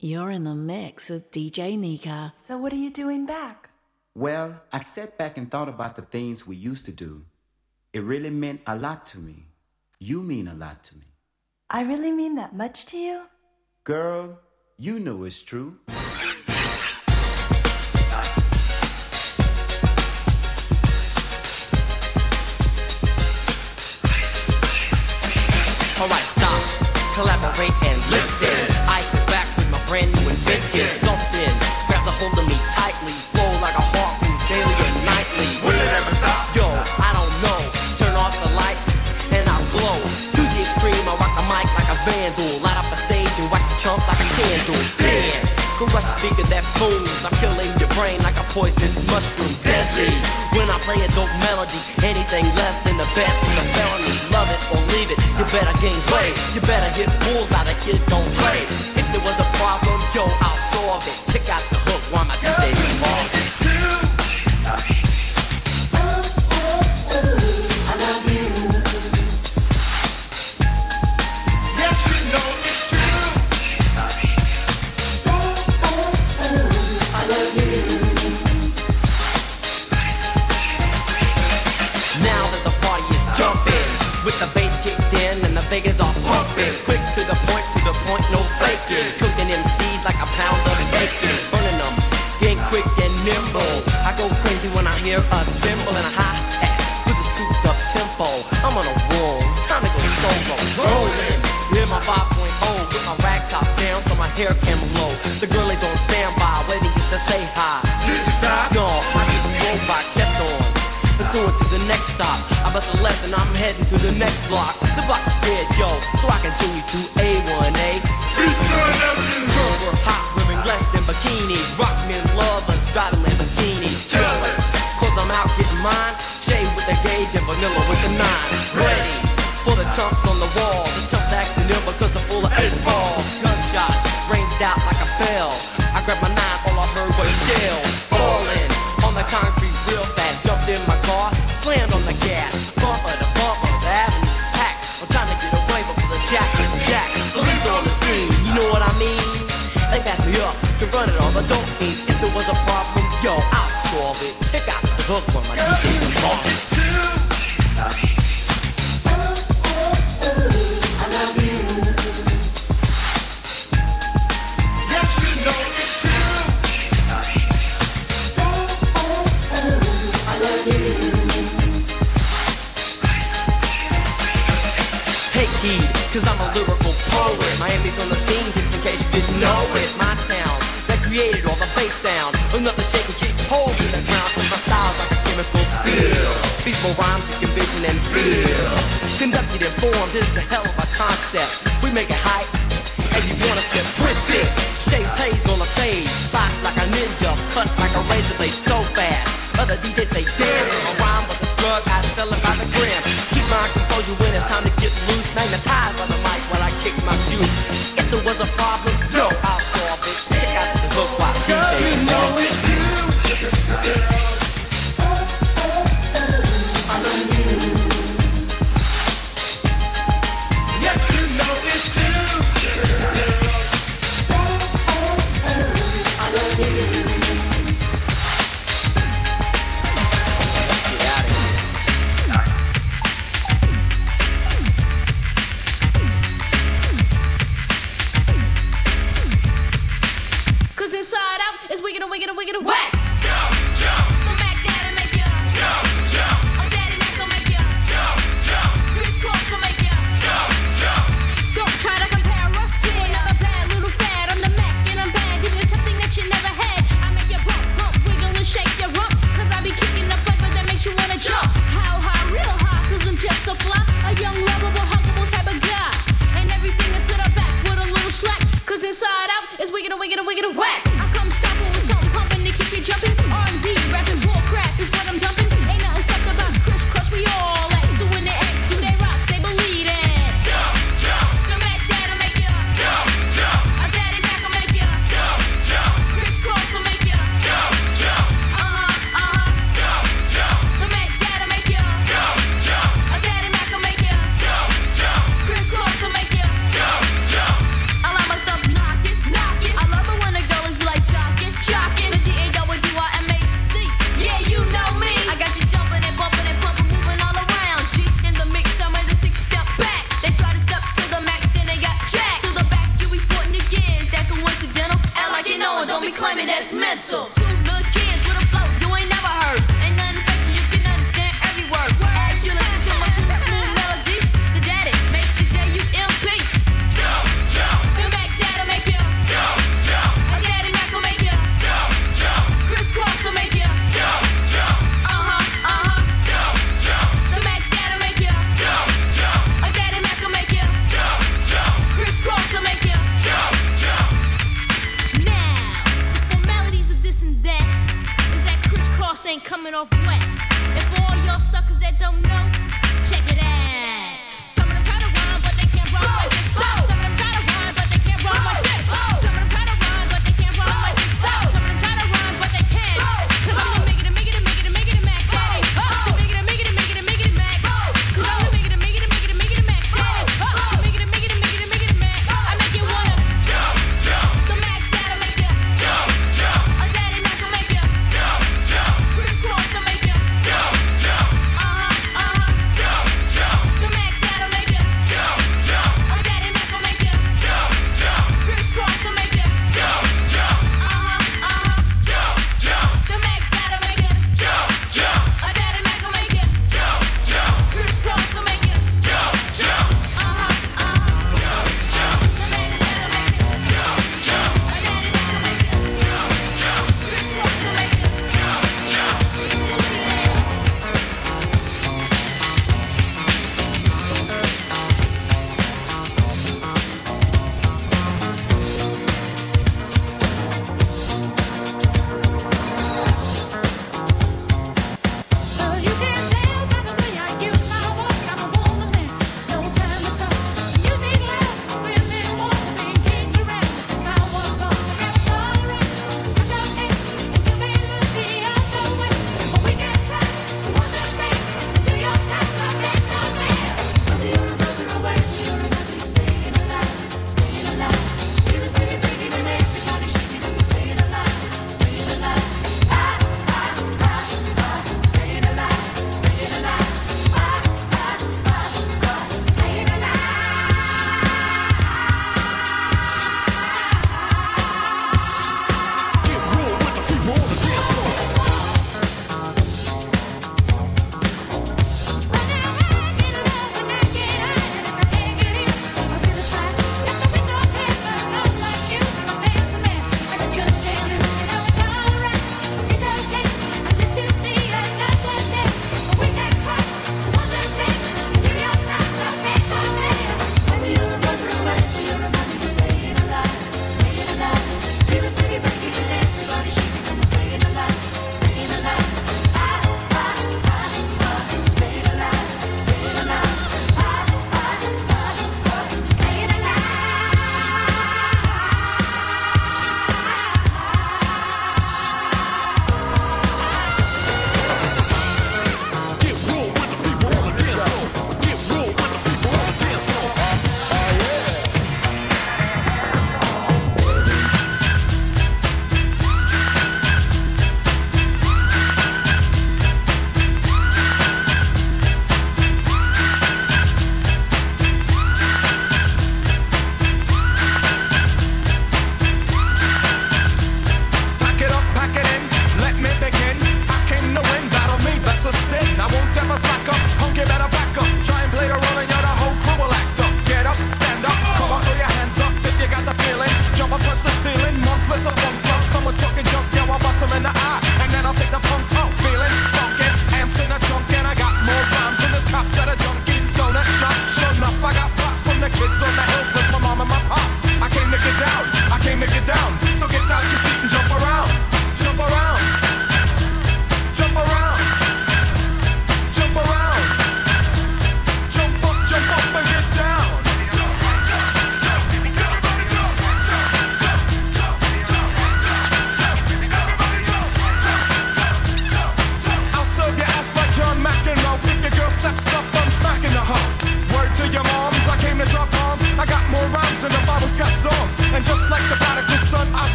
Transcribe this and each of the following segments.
You're in the mix with DJ Nica. So, what are you doing back? Well, I sat back and thought about the things we used to do. It really meant a lot to me. You mean a lot to me. I really mean that much to you? Girl, you know it's true. poisonous mushroom, deadly. When I play a dope melody, anything less than the best is a felony. Love it or leave it, you better gain weight. You better get bulls out, of kid don't play. and I'm heading to the next block. The block is dead, yo, so I continue to A1A. Girls were hot, women less than bikinis. Rock men love us, driving Lamborghinis. Jealous, cause I'm out getting mine. Jay with the gauge and vanilla with the nine. Ready for the chumps on the wall. solve it. Take out the hook my DJ. Cause I'm a lyrical poet Miami's on the scene just in case you didn't know it My town that created all the bass sound Another shaking kid for rhymes you can vision and feel. Conducted and formed, this is a hell of a concept. We make it hype, and you want us to print this. Shape plays on a fade, spots like a ninja, cut like a razor blade so fast. Other DJs say damn, a rhyme was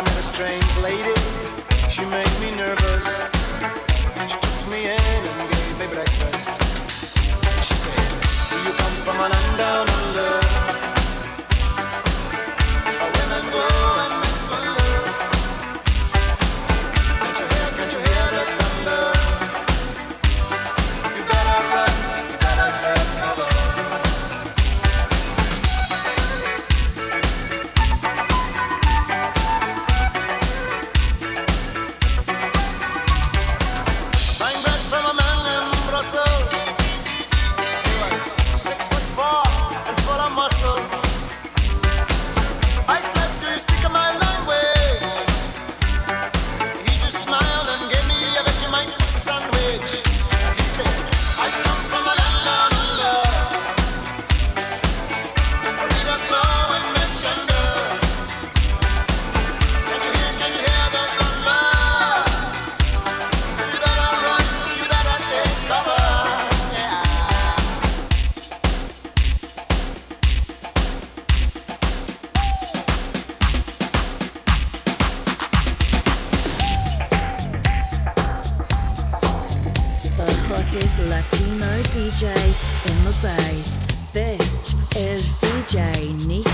I met a strange lady, she made me nervous. She took me in and gave me breakfast. She said, Do you come from a land Latino DJ in the Bay. This is DJ Nica.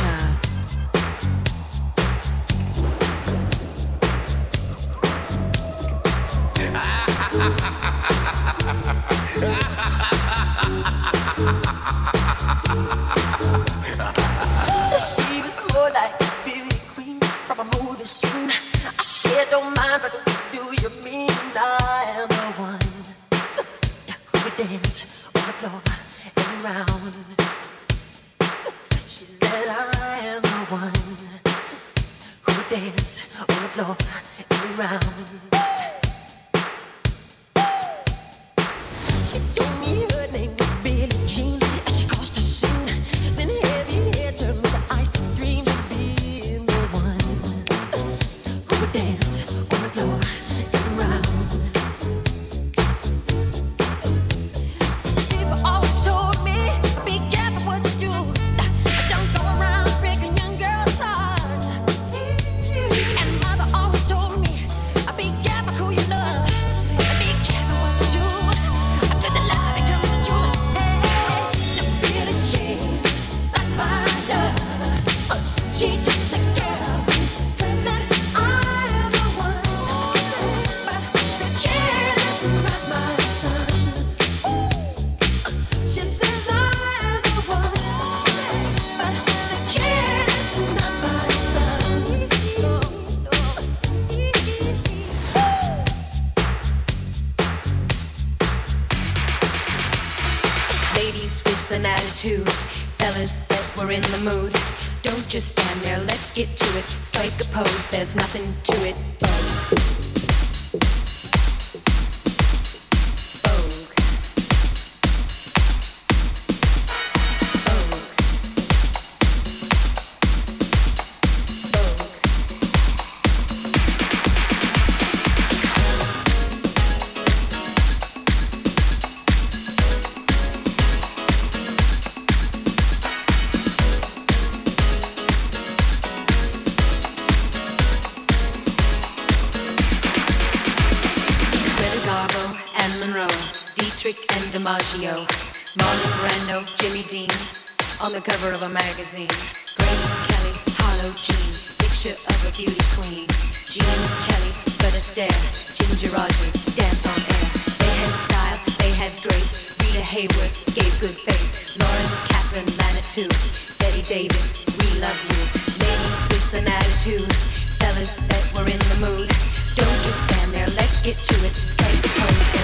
More like queen from a movie scene. I said, don't mind, but do you mean? I am dance on the floor. She said, I am the one who dance on the floor and. She told me her name was Billie Jean, were in the mood. Don't just stand there, let's get to it. Strike a pose, there's nothing to it. The cover of a magazine. Grace Kelly, Harlow Jean, picture of a beauty queen. Gene Kelly, Fred Astaire, Ginger Rogers, dance on air. They had style, they had grace. Rita Hayworth gave good face. Lauren Katharine Manitou, Bette Davis, we love you. Ladies with an attitude, fellas that were in the mood. Don't just stand there, let's get to it. Strike the pose,